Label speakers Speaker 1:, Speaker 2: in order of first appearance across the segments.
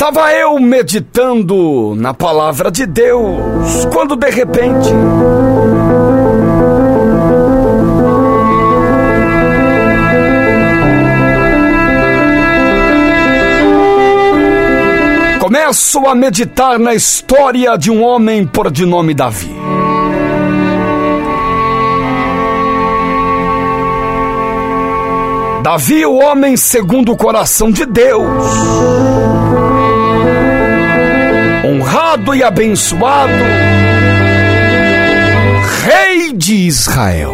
Speaker 1: Estava eu meditando na palavra de Deus quando de repente. Começo a meditar na história de um homem por de nome Davi. Davi, o homem segundo o coração de Deus, honrado e abençoado, Rei de Israel.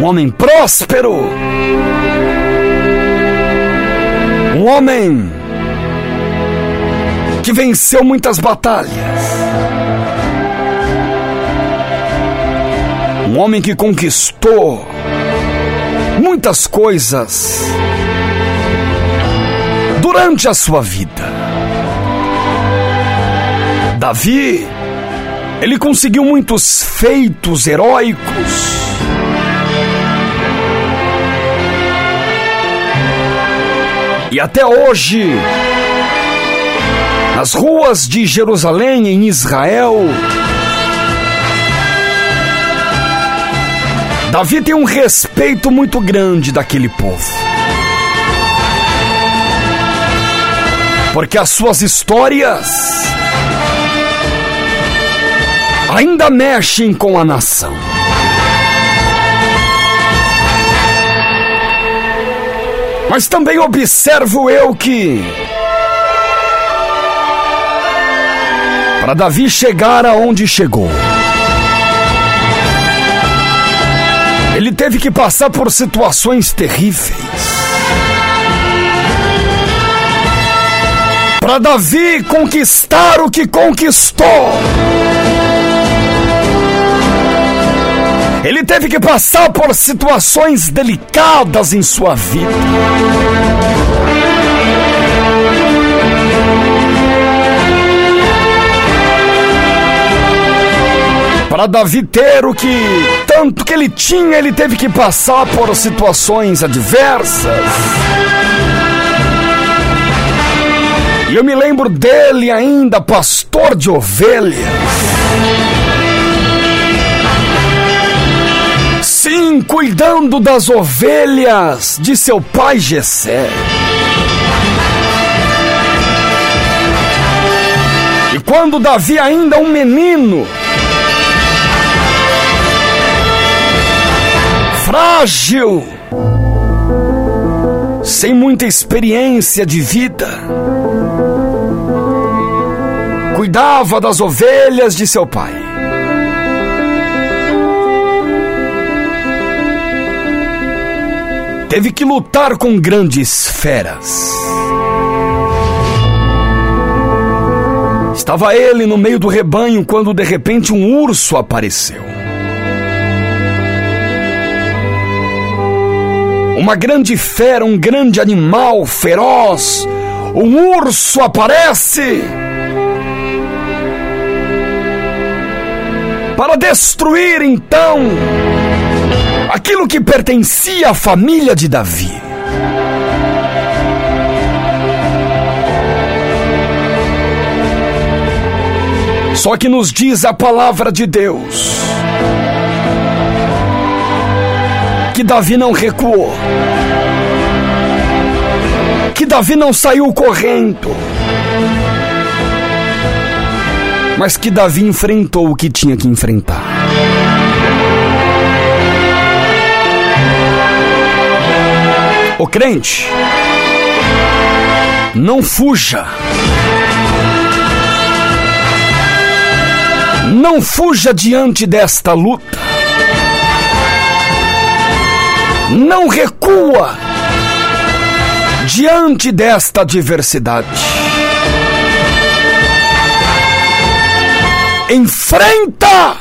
Speaker 1: Um homem próspero, um homem que venceu muitas batalhas. Um homem que conquistou muitas coisas durante a sua vida. Davi, ele conseguiu muitos feitos heróicos. E até hoje, nas ruas de Jerusalém, em Israel, Davi tem um respeito muito grande daquele povo. Porque as suas histórias ainda mexem com a nação. Mas também observo eu que para Davi chegar aonde chegou, Ele teve que passar por situações terríveis. Para Davi conquistar o que conquistou. Ele teve que passar por situações delicadas em sua vida. Para Davi ter o que tanto que ele tinha, ele teve que passar por situações adversas. Eu me lembro dele ainda, pastor de ovelhas. Sim, cuidando das ovelhas de seu pai Jessé. E quando Davi ainda um menino, frágil, sem muita experiência de vida. Cuidava das ovelhas de seu pai. Teve que lutar com grandes feras. Estava ele no meio do rebanho quando de repente um urso apareceu. uma grande fera, um grande animal feroz, um urso aparece para destruir então aquilo que pertencia à família de Davi. Só que nos diz a palavra de Deus que Davi não recuou, que Davi não saiu correndo, mas que Davi enfrentou o que tinha que enfrentar. O crente, não fuja. Não fuja diante desta luta. não recua diante desta adversidade. Enfrenta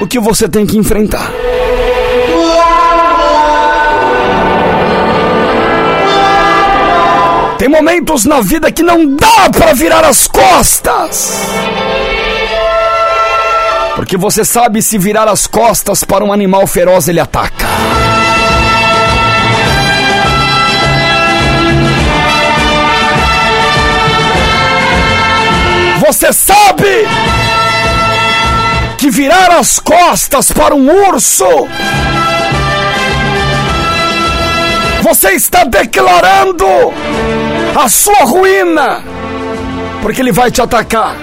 Speaker 1: o que você tem que enfrentar. Tem momentos na vida que não dá para virar as costas. Porque você sabe se virar as costas para um animal feroz, ele ataca. Você sabe que virar as costas para um urso. Você está declarando a sua ruína, porque ele vai te atacar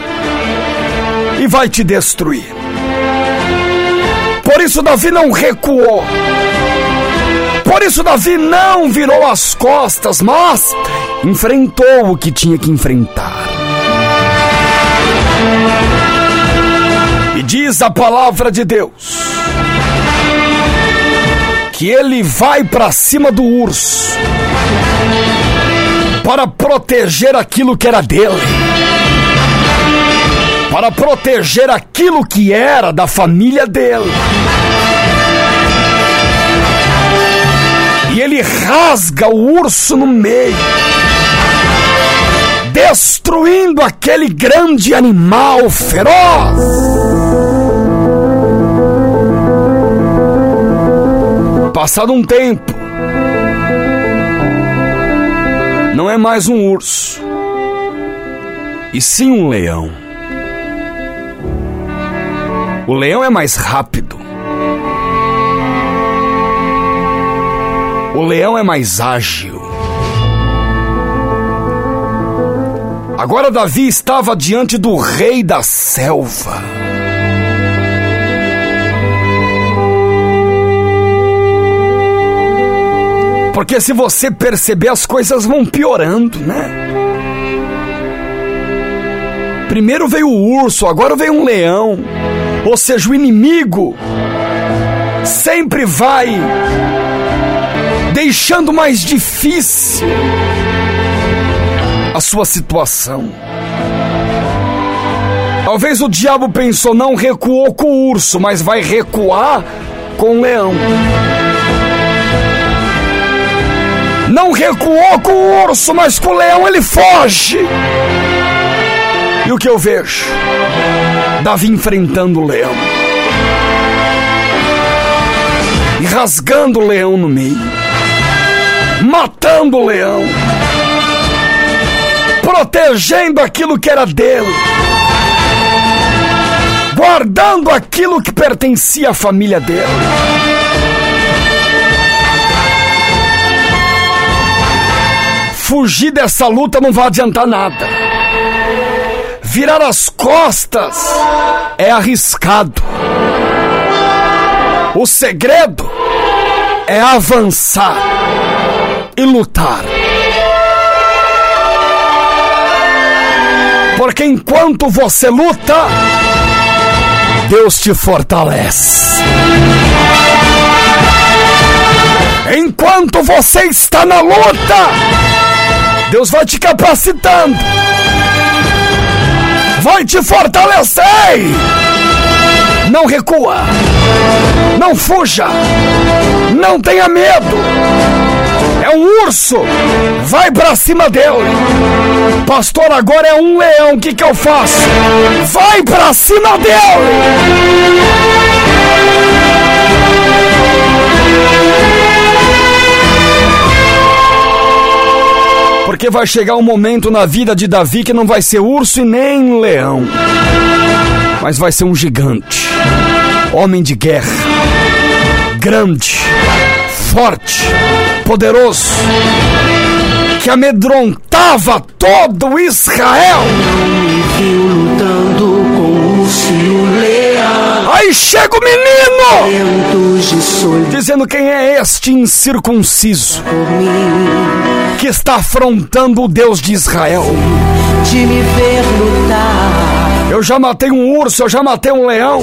Speaker 1: e vai te destruir. Por isso, Davi não recuou. Por isso, Davi não virou as costas, mas enfrentou o que tinha que enfrentar. Diz a palavra de Deus que ele vai para cima do urso para proteger aquilo que era dele, para proteger aquilo que era da família dele. E ele rasga o urso no meio, destruindo aquele grande animal feroz. Passado um tempo, não é mais um urso, e sim um leão. O leão é mais rápido. O leão é mais ágil. Agora Davi estava diante do rei da selva. Porque se você perceber, as coisas vão piorando, né? Primeiro veio o urso, agora veio um leão. Ou seja, o inimigo sempre vai deixando mais difícil a sua situação. Talvez o diabo pensou, não recuou com o urso, mas vai recuar com o leão. Não recuou com o urso, mas com o leão ele foge. E o que eu vejo? Davi enfrentando o leão. E rasgando o leão no meio matando o leão, protegendo aquilo que era dele, guardando aquilo que pertencia à família dele. Fugir dessa luta não vai adiantar nada. Virar as costas é arriscado. O segredo é avançar e lutar. Porque enquanto você luta, Deus te fortalece. Enquanto você está na luta, Deus vai te capacitando, vai te fortalecer. Não recua, não fuja, não tenha medo é um urso, vai pra cima dele. Pastor, agora é um leão, o que, que eu faço? Vai pra cima dele. Porque vai chegar um momento na vida de Davi que não vai ser urso e nem leão, mas vai ser um gigante, homem de guerra, grande, forte, poderoso, que amedrontava todo Israel. Viu lutando com leão. Aí chega o menino, dizendo quem é este incircunciso que está afrontando o Deus de Israel. De me ver lutar eu já matei um urso, eu já matei um leão.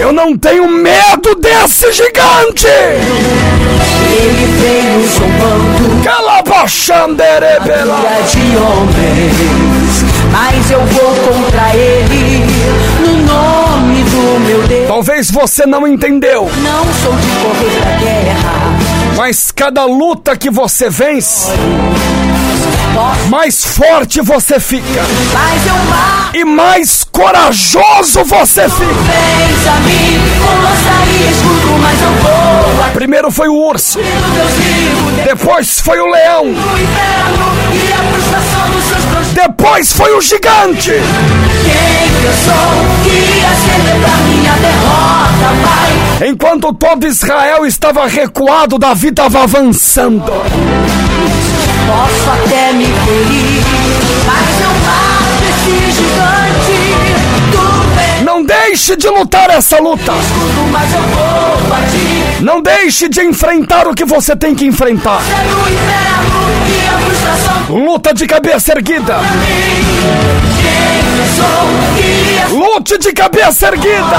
Speaker 1: Eu não tenho medo desse gigante. Ele veio zombando. Calabachandere pela de homens, Talvez você não entendeu. Não sou de correr da guerra. Mas cada luta que você vence mais forte você fica. E mais corajoso você fica. Primeiro foi o urso, depois foi o leão, depois foi o gigante. Enquanto todo Israel estava recuado, Davi estava avançando.
Speaker 2: Posso até me ferir,
Speaker 1: deixe de lutar essa luta. Não deixe de enfrentar o que você tem que enfrentar. Luta de cabeça erguida. Lute de cabeça erguida.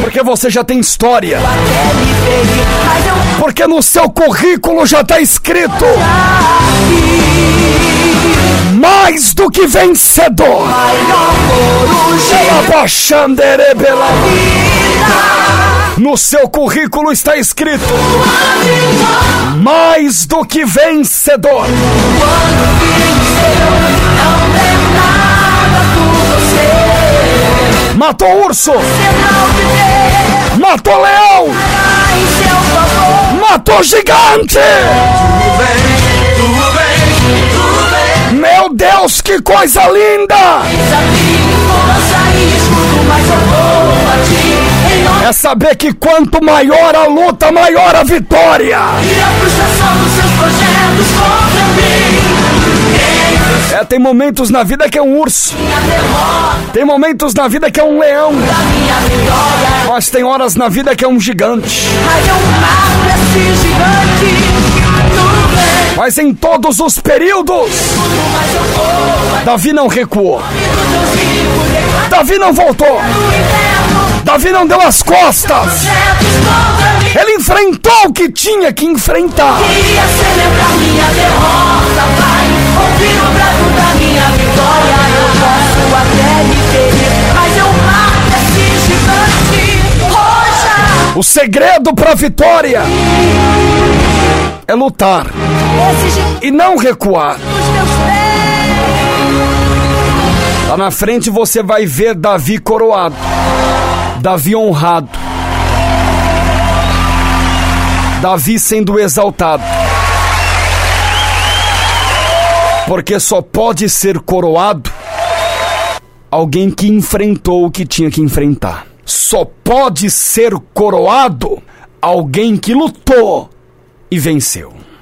Speaker 1: Porque você já tem história. Porque no seu currículo já está escrito mais do que vencedor. No seu currículo está escrito mais do que vencedor. Matou urso, matou leão, matou gigante. Deus, que coisa linda! É saber que quanto maior a luta, maior a vitória. É, tem momentos na vida que é um urso, tem momentos na vida que é um leão, mas tem horas na vida que é um gigante. Mas em todos os períodos, Davi não recuou, Davi não voltou, Davi não deu as costas. Ele enfrentou o que tinha que enfrentar.
Speaker 2: Queria celebrar minha derrota, Pai. Ouvir o brado da minha vitória.
Speaker 1: O segredo para a vitória é lutar e não recuar. Lá na frente você vai ver Davi coroado, Davi honrado, Davi sendo exaltado. Porque só pode ser coroado alguém que enfrentou o que tinha que enfrentar. Só pode ser coroado alguém que lutou e venceu.